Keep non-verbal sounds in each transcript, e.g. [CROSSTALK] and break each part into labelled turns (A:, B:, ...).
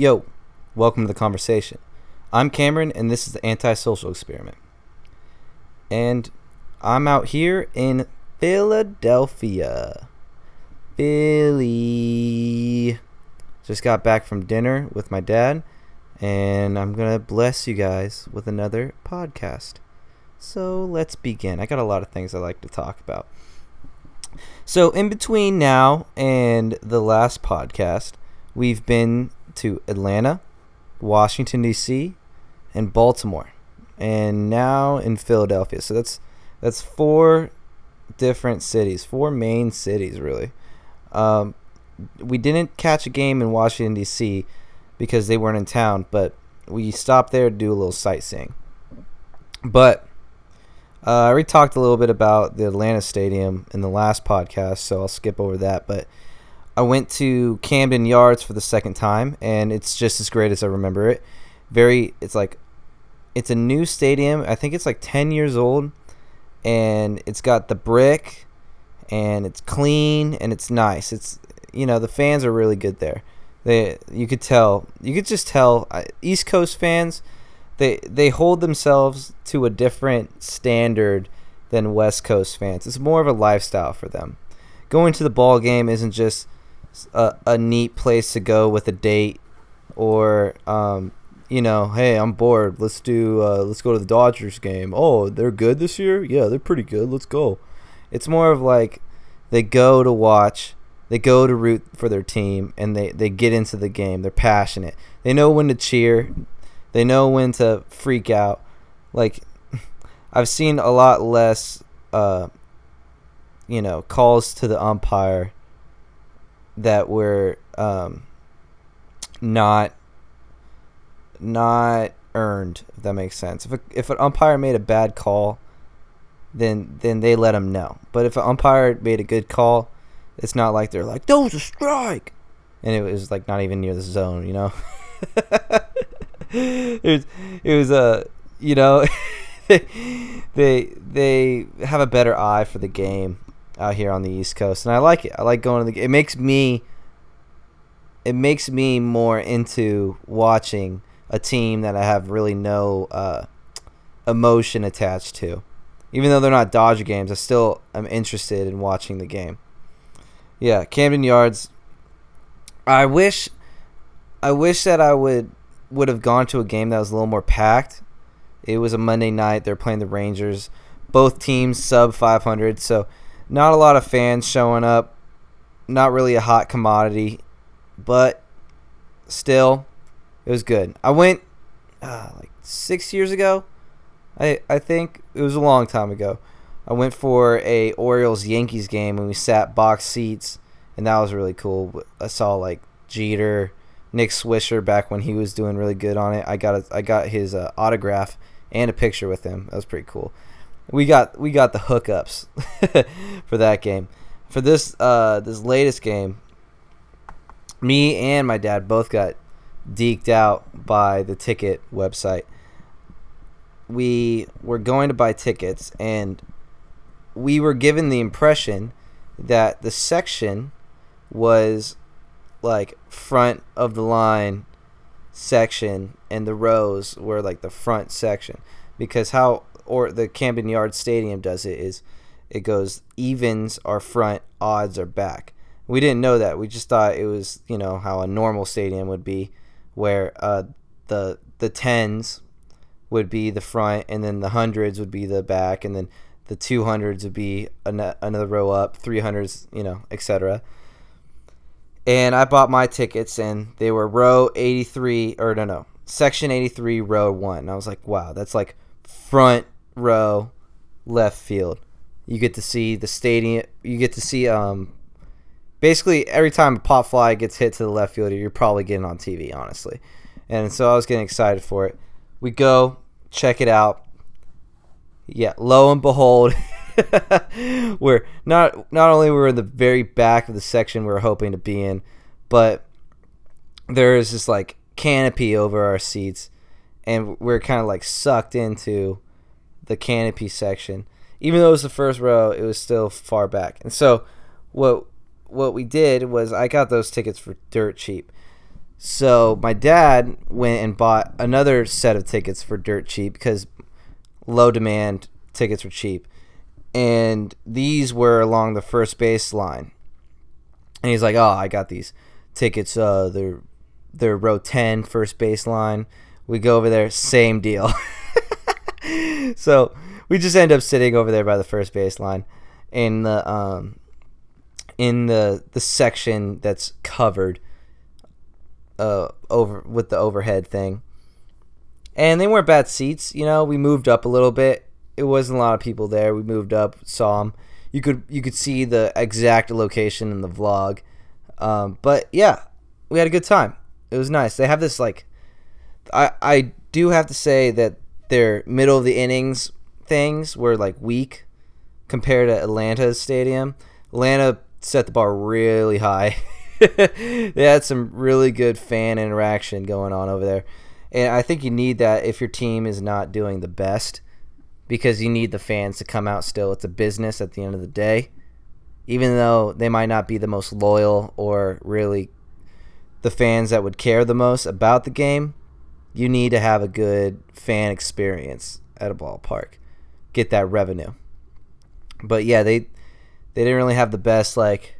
A: Yo, welcome to the conversation. I'm Cameron, and this is the Antisocial Experiment. And I'm out here in Philadelphia. Philly. Just got back from dinner with my dad, and I'm going to bless you guys with another podcast. So let's begin. I got a lot of things I like to talk about. So, in between now and the last podcast, we've been to Atlanta, Washington D.C., and Baltimore, and now in Philadelphia. So that's that's four different cities, four main cities really. Um, we didn't catch a game in Washington D.C. because they weren't in town, but we stopped there to do a little sightseeing. But uh, I already talked a little bit about the Atlanta Stadium in the last podcast, so I'll skip over that. But I went to Camden Yards for the second time, and it's just as great as I remember it. Very, it's like, it's a new stadium. I think it's like 10 years old, and it's got the brick, and it's clean, and it's nice. It's, you know, the fans are really good there. They, you could tell, you could just tell, uh, East Coast fans, they they hold themselves to a different standard than West Coast fans. It's more of a lifestyle for them. Going to the ball game isn't just a, a neat place to go with a date or um, you know, hey, I'm bored. Let's do uh, let's go to the Dodgers game. Oh, they're good this year? Yeah, they're pretty good. Let's go. It's more of like they go to watch, they go to root for their team and they they get into the game. They're passionate. They know when to cheer. They know when to freak out. Like [LAUGHS] I've seen a lot less uh you know, calls to the umpire that were um, not not earned. If that makes sense. If a, if an umpire made a bad call, then then they let him know. But if an umpire made a good call, it's not like they're like that was a strike, and it was like not even near the zone. You know. [LAUGHS] it was it was a uh, you know [LAUGHS] they, they they have a better eye for the game out here on the East Coast, and I like it. I like going to the. Game. It makes me. It makes me more into watching a team that I have really no uh, emotion attached to, even though they're not Dodger games. I still am interested in watching the game. Yeah, Camden Yards. I wish, I wish that I would would have gone to a game that was a little more packed. It was a Monday night. They're playing the Rangers. Both teams sub 500, so not a lot of fans showing up. Not really a hot commodity, but still, it was good. I went uh, like six years ago. I I think it was a long time ago. I went for a Orioles Yankees game and we sat box seats, and that was really cool. I saw like Jeter, Nick Swisher back when he was doing really good on it. I got a, I got his uh, autograph and a picture with him. That was pretty cool we got we got the hookups [LAUGHS] for that game. For this uh, this latest game, me and my dad both got deked out by the ticket website. We were going to buy tickets and we were given the impression that the section was like front of the line section and the rows were like the front section because how or the Camden Yard Stadium does it is it goes evens are front, odds are back. We didn't know that. We just thought it was you know how a normal stadium would be, where uh, the the tens would be the front, and then the hundreds would be the back, and then the two hundreds would be an- another row up, three hundreds, you know, etc. And I bought my tickets, and they were row eighty three, or no, no, section eighty three, row one. And I was like, wow, that's like front row left field. You get to see the stadium. You get to see um, basically every time a pop fly gets hit to the left fielder, you're probably getting on TV, honestly. And so I was getting excited for it. We go check it out. Yeah, lo and behold, [LAUGHS] we're not not only we're in the very back of the section we are hoping to be in, but there is this like canopy over our seats, and we're kind of like sucked into the canopy section. Even though it was the first row, it was still far back. And so what what we did was I got those tickets for dirt cheap. So my dad went and bought another set of tickets for dirt cheap because low demand tickets were cheap. And these were along the first base line. And he's like, "Oh, I got these tickets uh they're they're row 10 first base line." We go over there, same deal. [LAUGHS] so, we just end up sitting over there by the first base line in the um in the the section that's covered uh over with the overhead thing. And they weren't bad seats, you know. We moved up a little bit. It wasn't a lot of people there. We moved up, saw them. You could you could see the exact location in the vlog. Um, but yeah, we had a good time. It was nice. They have this like I I do have to say that their middle of the innings things were like weak compared to Atlanta's stadium. Atlanta set the bar really high. [LAUGHS] they had some really good fan interaction going on over there. And I think you need that if your team is not doing the best because you need the fans to come out still. It's a business at the end of the day. Even though they might not be the most loyal or really the fans that would care the most about the game, you need to have a good fan experience at a ballpark. Get that revenue. But yeah, they they didn't really have the best like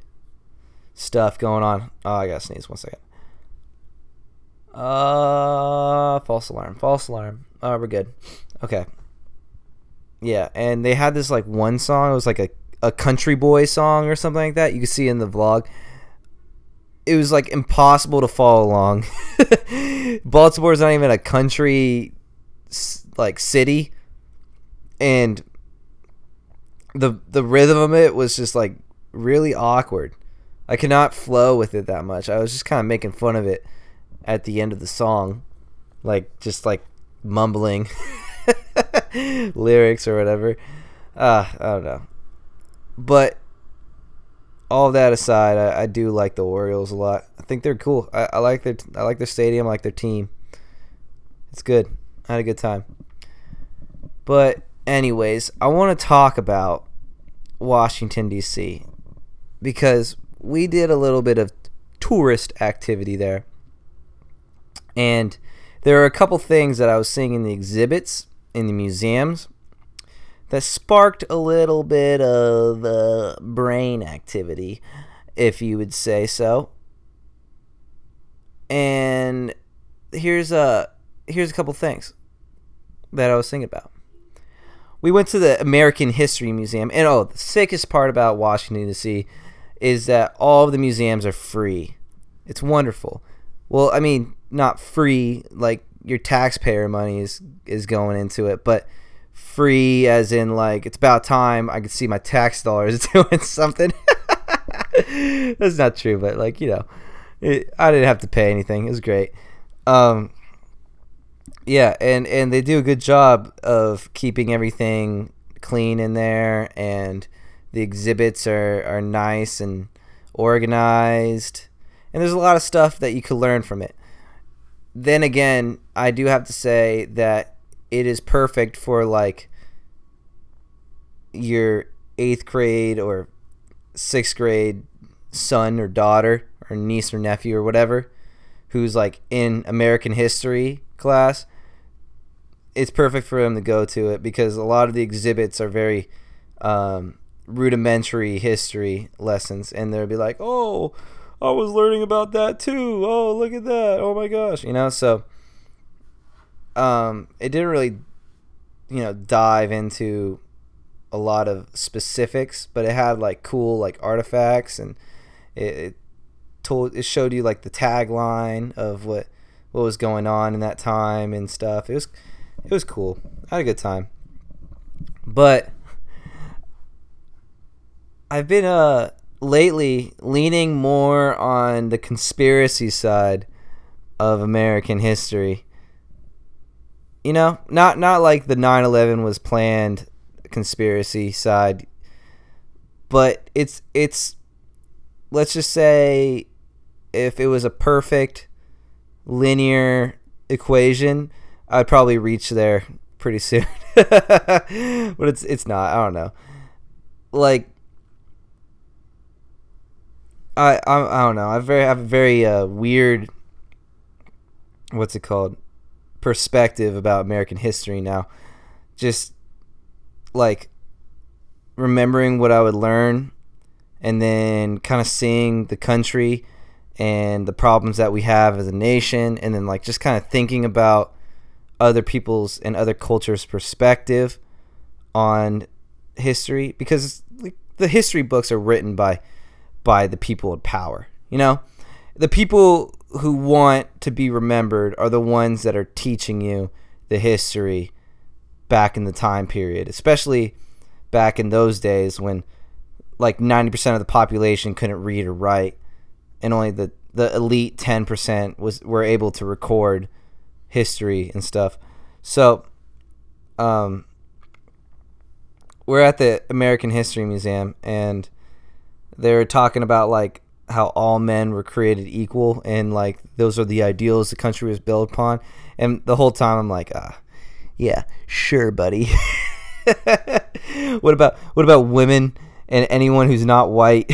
A: stuff going on. Oh, I gotta sneeze one second. Uh, false alarm. False alarm. Oh, we're good. Okay. Yeah, and they had this like one song. It was like a a country boy song or something like that. You can see in the vlog. It was like impossible to follow along. [LAUGHS] Baltimore's not even a country like city, and the the rhythm of it was just like really awkward. I could not flow with it that much. I was just kind of making fun of it at the end of the song, like just like mumbling [LAUGHS] lyrics or whatever. Uh, I don't know. But all that aside, I, I, do like the Orioles a lot. I think they're cool. I, I like their I like their stadium. I like their team. It's good. I had a good time. But anyways, I want to talk about Washington D.C. because we did a little bit of tourist activity there. And there are a couple things that I was seeing in the exhibits in the museums that sparked a little bit of uh, brain activity, if you would say so. And here's a here's a couple things that I was thinking about. We went to the American History Museum, and oh, the sickest part about Washington D.C. is that all of the museums are free. It's wonderful. Well, I mean, not free like your taxpayer money is is going into it, but free as in like it's about time I could see my tax [LAUGHS] dollars [LAUGHS] doing something. [LAUGHS] That's not true, but like you know, it, I didn't have to pay anything. It was great. Um, yeah, and and they do a good job of keeping everything clean in there, and the exhibits are are nice and organized, and there's a lot of stuff that you could learn from it. Then again, I do have to say that it is perfect for like your eighth grade or sixth grade son or daughter or niece or nephew or whatever who's like in American history class. It's perfect for them to go to it because a lot of the exhibits are very um, rudimentary history lessons, and they'll be like, "Oh, I was learning about that too. Oh, look at that. Oh my gosh." You know, so um, it didn't really, you know, dive into a lot of specifics, but it had like cool like artifacts and it, it told it showed you like the tagline of what what was going on in that time and stuff. It was it was cool. I had a good time. But I've been uh lately leaning more on the conspiracy side of American history you know, not not like the 9/11 was planned conspiracy side, but it's it's let's just say if it was a perfect linear equation, I'd probably reach there pretty [LAUGHS] soon. but it's it's not. I don't know. Like I I, I don't know. I very have a very uh, weird what's it called perspective about American history now. Just like remembering what I would learn and then kind of seeing the country and the problems that we have as a nation and then like just kind of thinking about other people's and other cultures perspective on history because the history books are written by by the people in power you know the people who want to be remembered are the ones that are teaching you the history back in the time period especially back in those days when like 90% of the population couldn't read or write and only the the elite 10% was were able to record history and stuff. So um we're at the American History Museum and they're talking about like how all men were created equal and like those are the ideals the country was built upon and the whole time I'm like ah yeah sure buddy [LAUGHS] what about what about women and anyone who's not white.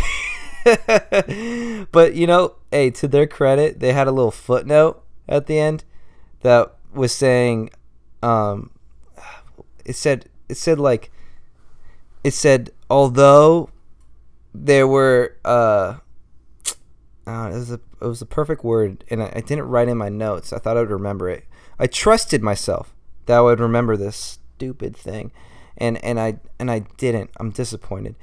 A: [LAUGHS] but you know, hey, to their credit, they had a little footnote at the end that was saying, um, it said it said like it said although there were uh, uh, it was a it was a perfect word, and I, I didn't write in my notes. I thought I would remember it. I trusted myself that I would remember this stupid thing, and and I and I didn't. I'm disappointed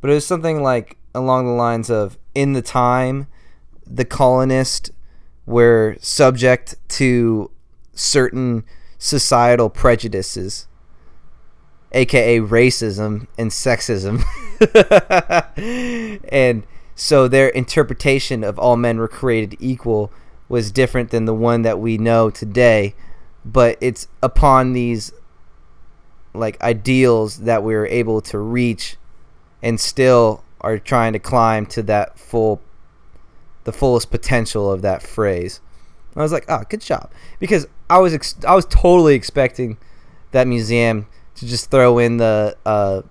A: but it was something like along the lines of in the time the colonists were subject to certain societal prejudices aka racism and sexism [LAUGHS] and so their interpretation of all men were created equal was different than the one that we know today but it's upon these like ideals that we were able to reach and still are trying to climb to that full the fullest potential of that phrase. And I was like, "Oh, good job." Because I was ex- I was totally expecting that museum to just throw in the uh,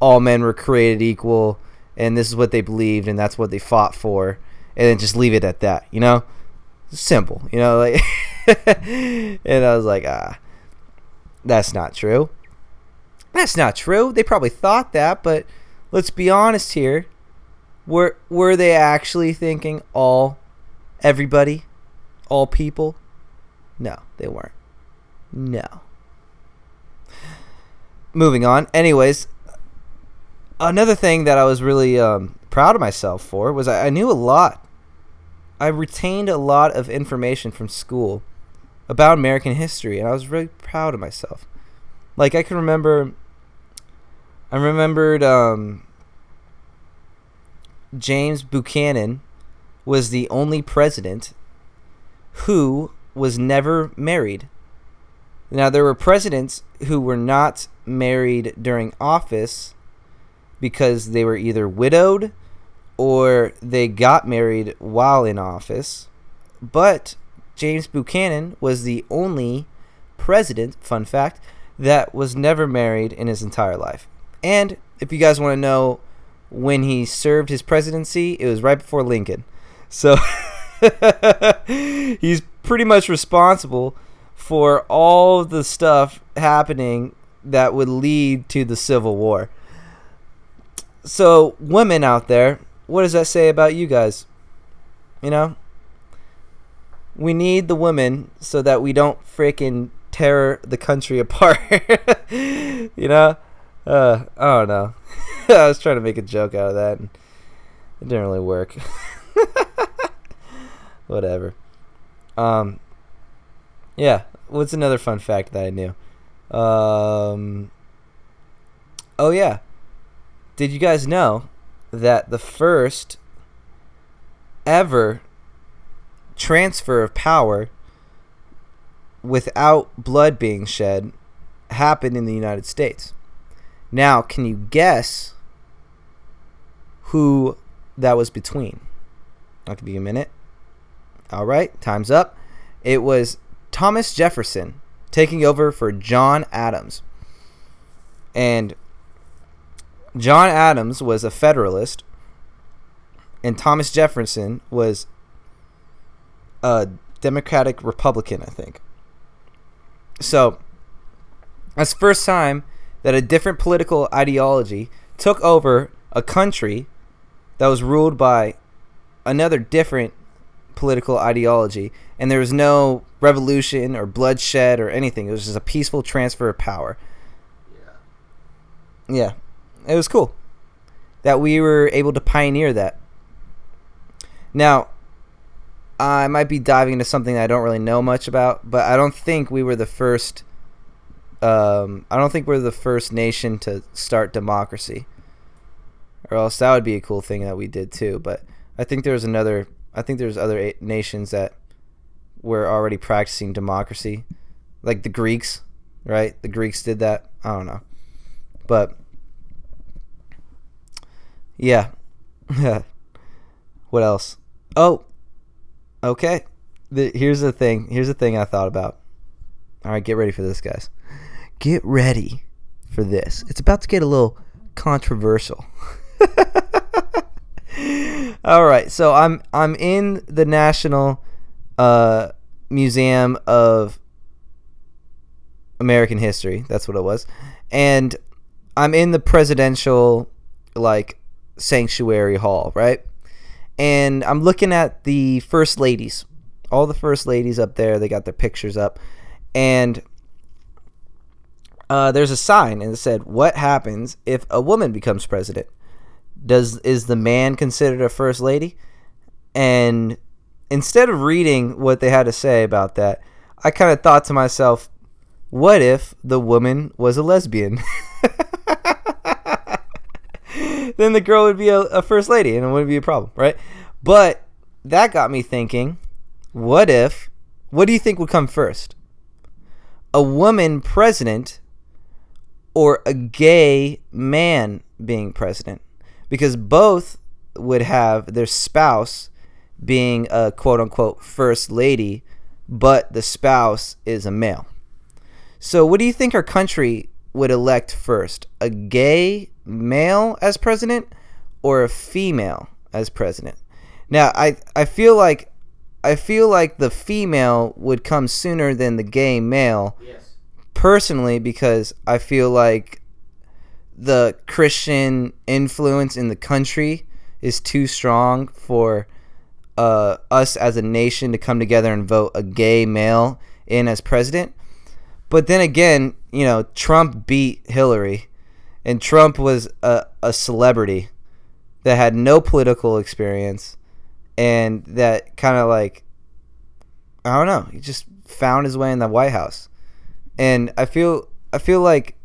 A: all men were created equal and this is what they believed and that's what they fought for and then just leave it at that, you know? Simple, you know, like [LAUGHS] and I was like, "Ah, that's not true." That's not true. They probably thought that, but let's be honest here. Were were they actually thinking all everybody, all people? No, they weren't. No. Moving on. Anyways, another thing that I was really um, proud of myself for was I, I knew a lot. I retained a lot of information from school about American history, and I was really proud of myself. Like I can remember I remembered um, James Buchanan was the only president who was never married. Now, there were presidents who were not married during office because they were either widowed or they got married while in office. But James Buchanan was the only president, fun fact, that was never married in his entire life. And if you guys want to know when he served his presidency, it was right before Lincoln. So [LAUGHS] he's pretty much responsible for all the stuff happening that would lead to the Civil War. So, women out there, what does that say about you guys? You know? We need the women so that we don't freaking tear the country [LAUGHS] apart. you know? Uh, I don't know. [LAUGHS] I was trying to make a joke out of that, and it didn't really work. [LAUGHS] Whatever. Um. Yeah. What's another fun fact that I knew? Um. Oh yeah. Did you guys know that the first ever transfer of power without blood being shed happened in the United States? Now, can you guess who that was between? I'll give you a minute. All right, time's up. It was Thomas Jefferson taking over for John Adams. And John Adams was a Federalist, and Thomas Jefferson was a Democratic Republican, I think. So, that's the first time that a different political ideology took over a country that was ruled by another different political ideology, and there was no revolution or bloodshed or anything. It was just a peaceful transfer of power.
B: Yeah.
A: Yeah, it was cool that we were able to pioneer that. Now, I might be diving into something I don't really know much about, but I don't think we were the first. Um, I don't think we're the first nation to start democracy, or else that would be a cool thing that we did too. But I think there's another. I think there's other nations that were already practicing democracy, like the Greeks, right? The Greeks did that. I don't know, but yeah. [LAUGHS] what else? Oh, okay. The, here's the thing. Here's the thing I thought about. All right, get ready for this, guys. Get ready for this. It's about to get a little controversial. [LAUGHS] All right, so I'm I'm in the National uh, Museum of American History. That's what it was, and I'm in the presidential like sanctuary hall, right? And I'm looking at the first ladies, all the first ladies up there. They got their pictures up, and uh, there's a sign and it said, "What happens if a woman becomes president? Does is the man considered a first lady?" And instead of reading what they had to say about that, I kind of thought to myself, "What if the woman was a lesbian?" [LAUGHS] then the girl would be a, a first lady and it wouldn't be a problem, right? But that got me thinking, what if, what do you think would come first? A woman president or a gay man being president? Because both would have their spouse being a quote unquote first lady, but the spouse is a male. So, what do you think our country would elect first? A gay male as president or a female as president? Now, I I feel like I feel like the female would come sooner than the gay male
B: Yes.
A: personally because I feel like the Christian influence in the country is too strong for uh, us as a nation to come together and vote a gay male in as president. But then again, you know, Trump beat Hillary, and Trump was a, a celebrity that had no political experience and that kind of like, I don't know, he just found his way in the White House. And I feel I feel like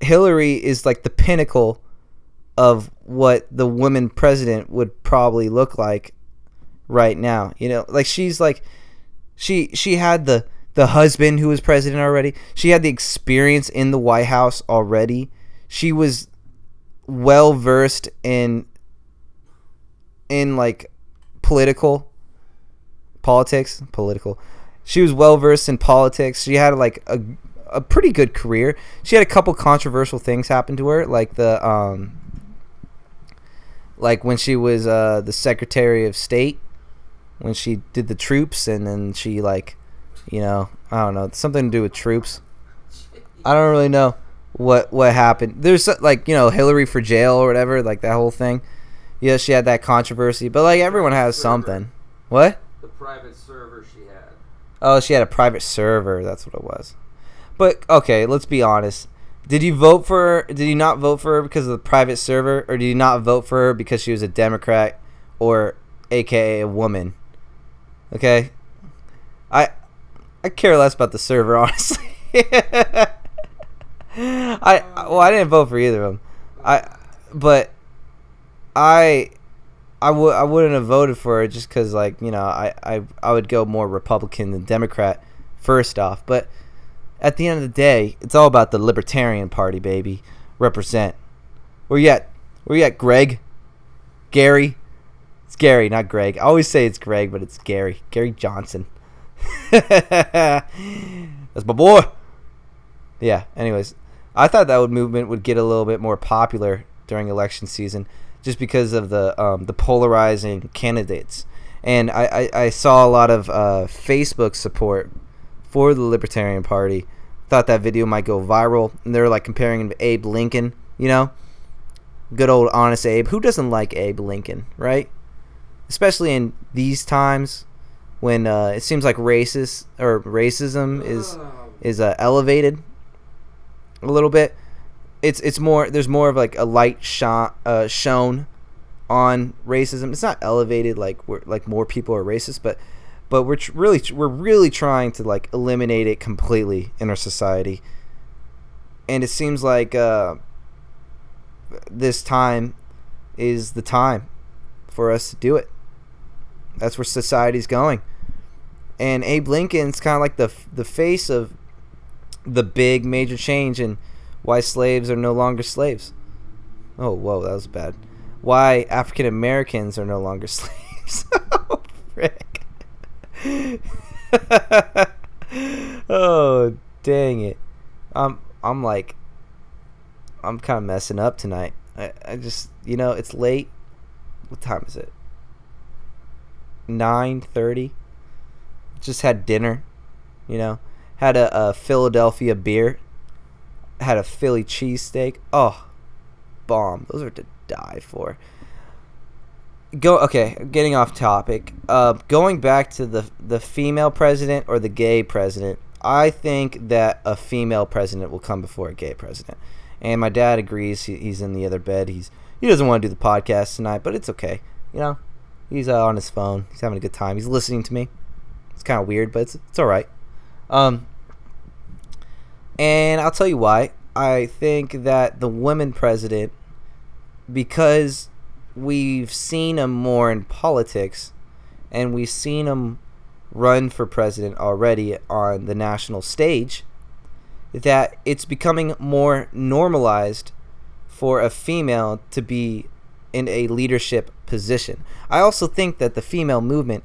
A: Hillary is like the pinnacle of what the woman president would probably look like right now. You know, like she's like she she had the the husband who was president already. She had the experience in the White House already. She was well versed in in like political politics, political. She was well versed in politics. She had like a a pretty good career. She had a couple controversial things happen to her, like the um like when she was uh the Secretary of State when she did the troops and then she like you know, I don't know, something to do with troops. I don't really know what what happened. There's like, you know, Hillary for jail or whatever, like that whole thing. Yeah, she had that controversy, but like everyone has something. What?
B: The private server she had.
A: Oh, she had a private server. That's what it was. But okay, let's be honest. Did you vote for her? Did you not vote for her because of the private server, or did you not vote for her because she was a Democrat, or AKA a woman? Okay, I I care less about the server, [LAUGHS] honestly. [LAUGHS] I well, I didn't vote for either of them. I but I I would I wouldn't have voted for it just because like you know I, I I would go more Republican than Democrat first off, but at the end of the day, it's all about the Libertarian Party, baby. Represent. Where you at? Where you at, Greg? Gary? It's Gary, not Greg. I always say it's Greg, but it's Gary. Gary Johnson. [LAUGHS] That's my boy. Yeah. Anyways, I thought that would movement would get a little bit more popular during election season, just because of the um, the polarizing candidates. and I, I, I saw a lot of uh, Facebook support for the Libertarian Party. Thought that video might go viral, and they're like comparing him to Abe Lincoln. You know, good old honest Abe. Who doesn't like Abe Lincoln, right? Especially in these times when uh, it seems like racist or racism is is uh, elevated a little bit. It's it's more there's more of like a light shot uh, shown on racism. It's not elevated like we're like more people are racist, but but we're tr- really we're really trying to like eliminate it completely in our society. And it seems like uh, this time is the time for us to do it. That's where society's going. And Abe Lincoln's kind of like the the face of the big major change in why slaves are no longer slaves. Oh, whoa, that was bad. Why African Americans are no longer [LAUGHS] slaves. [LAUGHS] oh, frick. [LAUGHS] oh, dang it. I'm I'm like I'm kind of messing up tonight. I, I just, you know, it's late. What time is it? 9:30. Just had dinner, you know. Had a, a Philadelphia beer. Had a Philly cheesesteak. Oh, bomb. Those are to die for. Go okay, getting off topic. Uh, going back to the the female president or the gay president, I think that a female president will come before a gay president. And my dad agrees. He, he's in the other bed. He's he doesn't want to do the podcast tonight, but it's okay. You know, he's uh, on his phone. He's having a good time. He's listening to me. It's kind of weird, but it's it's all right. Um, and I'll tell you why. I think that the women president, because we've seen him more in politics, and we've seen him run for president already on the national stage, that it's becoming more normalized for a female to be in a leadership position. I also think that the female movement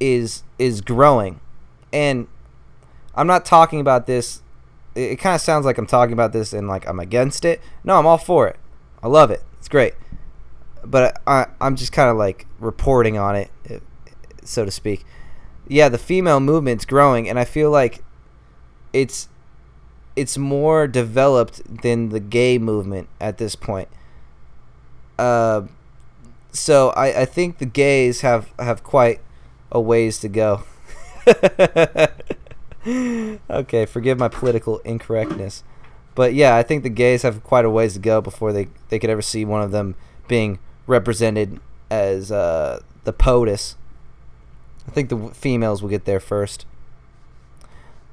A: is is growing. And I'm not talking about this it, it kind of sounds like I'm talking about this and like I'm against it. No, I'm all for it. I love it. It's great. But I, I'm just kind of like reporting on it, so to speak. Yeah, the female movement's growing, and I feel like it's it's more developed than the gay movement at this point. Uh, so I, I think the gays have, have quite a ways to go. [LAUGHS] [LAUGHS] okay, forgive my political incorrectness. But yeah, I think the gays have quite a ways to go before they, they could ever see one of them being represented as uh, the POTUS. I think the females will get there first.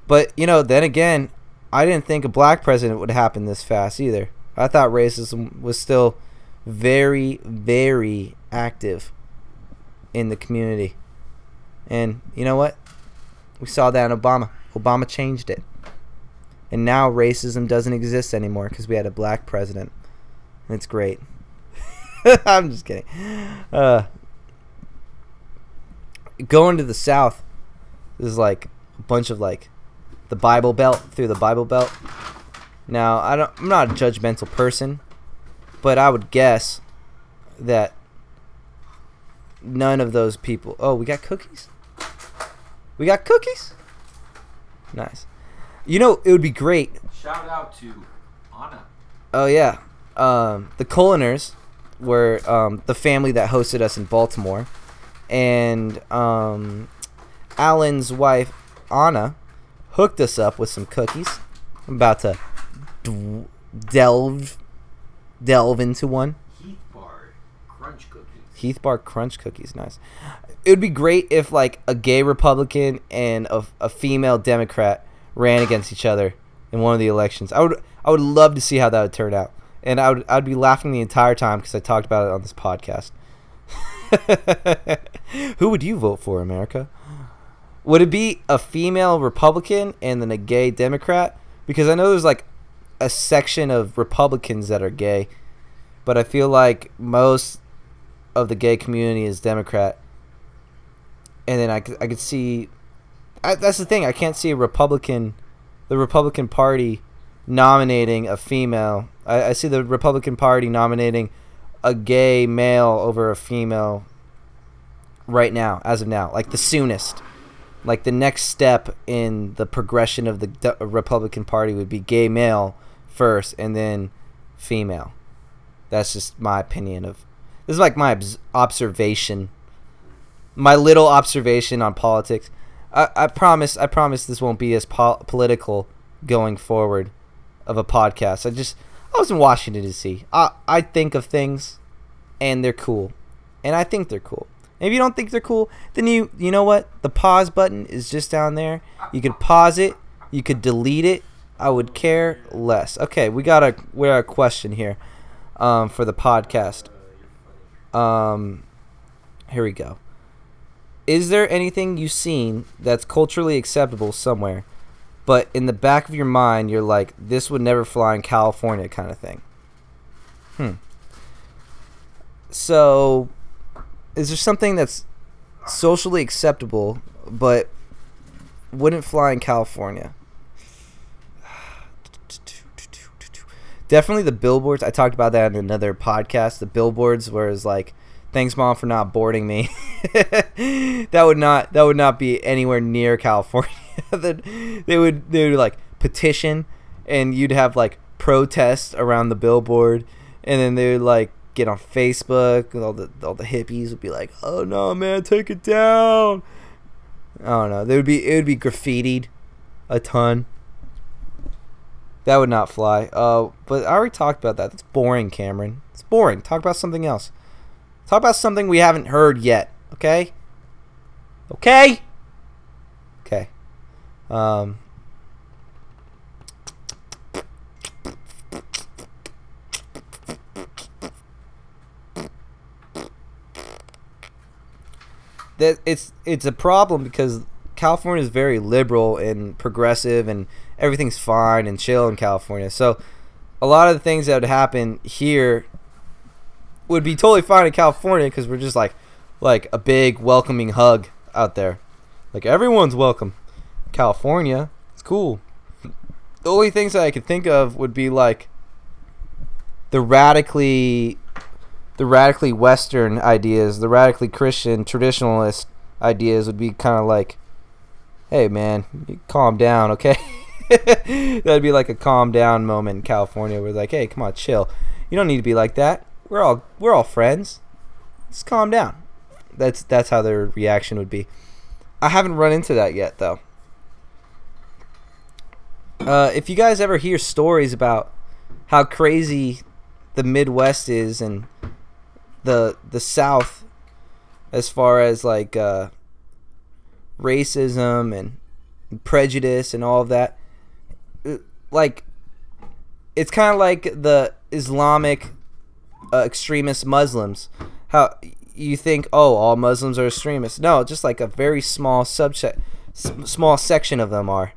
A: But, you know, then again, I didn't think a black president would happen this fast either. I thought racism was still very, very active in the community. And you know what? We saw that in Obama. Obama changed it. And now racism doesn't exist anymore because we had a black president. And it's great. [LAUGHS] I'm just kidding. Uh, going to the South is like a bunch of like the Bible Belt through the Bible Belt. Now, I don't, I'm not a judgmental person, but I would guess that none of those people. Oh, we got cookies. We got cookies. Nice. You know, it would be great.
B: Shout out to Anna.
A: Oh yeah, um, the Culiners were um, the family that hosted us in Baltimore, and um, Alan's wife Anna hooked us up with some cookies. I'm about to d- delve delve into one.
B: Heath Bar Crunch Cookies.
A: Heath Bar Crunch cookies, nice. It would be great if like a gay Republican and a, a female Democrat ran against each other in one of the elections. I would I would love to see how that would turn out, and I would I'd be laughing the entire time because I talked about it on this podcast. [LAUGHS] Who would you vote for, America? Would it be a female Republican and then a gay Democrat? Because I know there's like a section of Republicans that are gay, but I feel like most of the gay community is Democrat. And then I I could see I, that's the thing. I can't see a Republican, the Republican Party, nominating a female. I, I see the Republican Party nominating a gay male over a female right now, as of now, like the soonest, like the next step in the progression of the D- uh, Republican Party would be gay male first, and then female. That's just my opinion of. This is like my observation, my little observation on politics. I, I promise. I promise this won't be as po- political going forward of a podcast. I just I was in Washington D.C. I I think of things, and they're cool, and I think they're cool. And if you don't think they're cool, then you you know what? The pause button is just down there. You could pause it. You could delete it. I would care less. Okay, we got a we got a question here, um, for the podcast. Um, here we go. Is there anything you've seen that's culturally acceptable somewhere, but in the back of your mind you're like, this would never fly in California, kind of thing? Hmm. So, is there something that's socially acceptable but wouldn't fly in California? Definitely the billboards. I talked about that in another podcast. The billboards, where it's like, "Thanks, mom, for not boarding me." [LAUGHS] that would not. That would not be anywhere near California. [LAUGHS] they would. They would like petition, and you'd have like protests around the billboard, and then they would like get on Facebook, and all the all the hippies would be like, "Oh no, man, take it down." I don't know. They would be. It would be graffitied, a ton. That would not fly. Uh, but I already talked about that. That's boring, Cameron. It's boring. Talk about something else. Talk about something we haven't heard yet. Okay. Okay. Okay. Um. That it's it's a problem because California is very liberal and progressive and everything's fine and chill in California. So a lot of the things that would happen here would be totally fine in California because we're just like like a big welcoming hug out there. Like everyone's welcome. California, it's cool. The only things that I could think of would be like the radically the radically western ideas, the radically Christian traditionalist ideas would be kind of like hey man, calm down, okay? [LAUGHS] [LAUGHS] That'd be like a calm down moment in California where like, hey, come on, chill. You don't need to be like that. We're all we're all friends. Just calm down. That's that's how their reaction would be. I haven't run into that yet though. Uh, if you guys ever hear stories about how crazy the Midwest is and the the South, as far as like uh, racism and prejudice and all of that, like it's kind of like the Islamic uh, extremist Muslims. How you think, oh, all Muslims are extremists? No, just like a very small subset, s- small section of them are.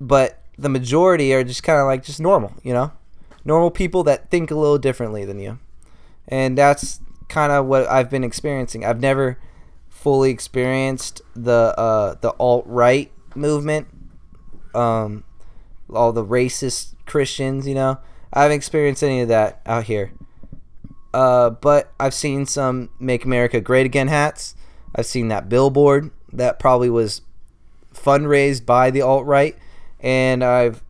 A: But the majority are just kind of like just normal, you know, normal people that think a little differently than you, and that's kind of what I've been experiencing. I've never fully experienced the uh, the alt right movement. Um, all the racist Christians, you know. I haven't experienced any of that out here. Uh, but I've seen some Make America Great Again hats. I've seen that billboard that probably was fundraised by the alt right. And I've,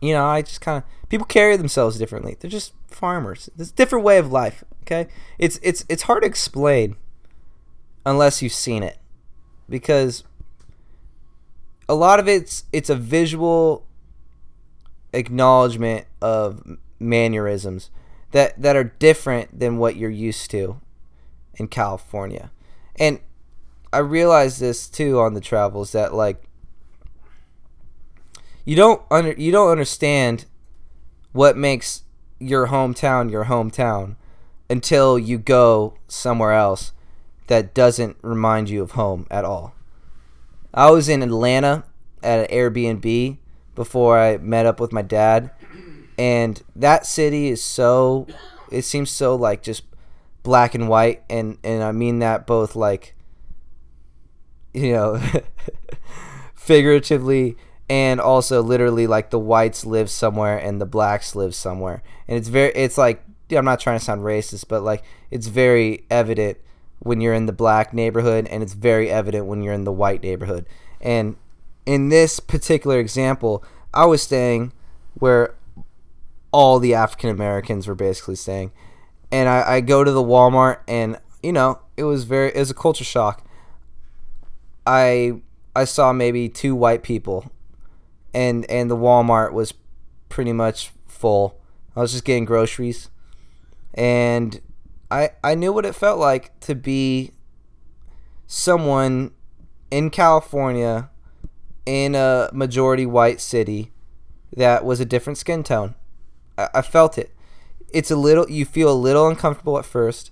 A: you know, I just kind of, people carry themselves differently. They're just farmers. It's a different way of life, okay? It's, it's, it's hard to explain unless you've seen it. Because a lot of it's it's a visual acknowledgement of mannerisms that that are different than what you're used to in California. And I realized this too on the travels that like you don't under you don't understand what makes your hometown your hometown until you go somewhere else that doesn't remind you of home at all. I was in Atlanta at an Airbnb before I met up with my dad, and that city is so. It seems so like just black and white, and and I mean that both like. You know, [LAUGHS] figuratively and also literally like the whites live somewhere and the blacks live somewhere, and it's very. It's like I'm not trying to sound racist, but like it's very evident when you're in the black neighborhood and it's very evident when you're in the white neighborhood. And in this particular example, I was staying where all the African Americans were basically staying. And I, I go to the Walmart and you know, it was very it was a culture shock. I I saw maybe two white people and and the Walmart was pretty much full. I was just getting groceries and I I knew what it felt like to be someone in California in a majority white city that was a different skin tone. I, I felt it. It's a little you feel a little uncomfortable at first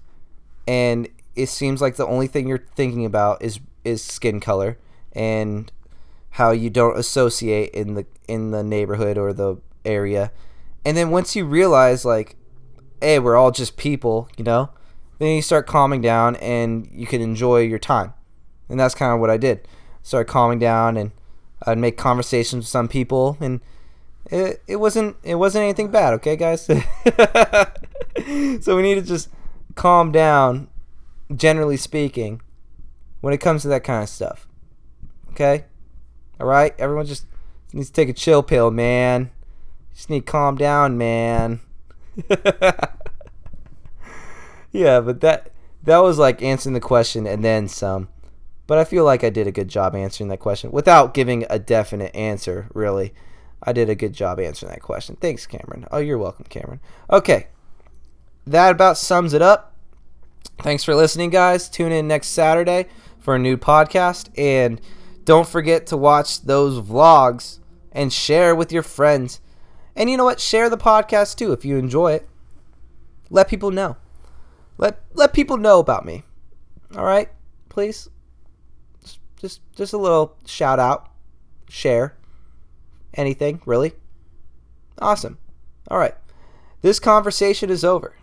A: and it seems like the only thing you're thinking about is is skin color and how you don't associate in the in the neighborhood or the area. And then once you realize like hey, we're all just people, you know, then you start calming down and you can enjoy your time. And that's kind of what I did. Started calming down and I'd make conversations with some people and it, it wasn't it wasn't anything bad, okay guys? [LAUGHS] so we need to just calm down generally speaking when it comes to that kind of stuff. Okay? All right? Everyone just needs to take a chill pill, man. Just need to calm down, man. [LAUGHS] yeah, but that that was like answering the question and then some. But I feel like I did a good job answering that question without giving a definite answer, really. I did a good job answering that question. Thanks, Cameron. Oh, you're welcome, Cameron. Okay. That about sums it up. Thanks for listening, guys. Tune in next Saturday for a new podcast. And don't forget to watch those vlogs and share with your friends. And you know what? Share the podcast too if you enjoy it. Let people know. Let let people know about me. All right? Please. Just just, just a little shout out. Share. Anything, really? Awesome. All right. This conversation is over.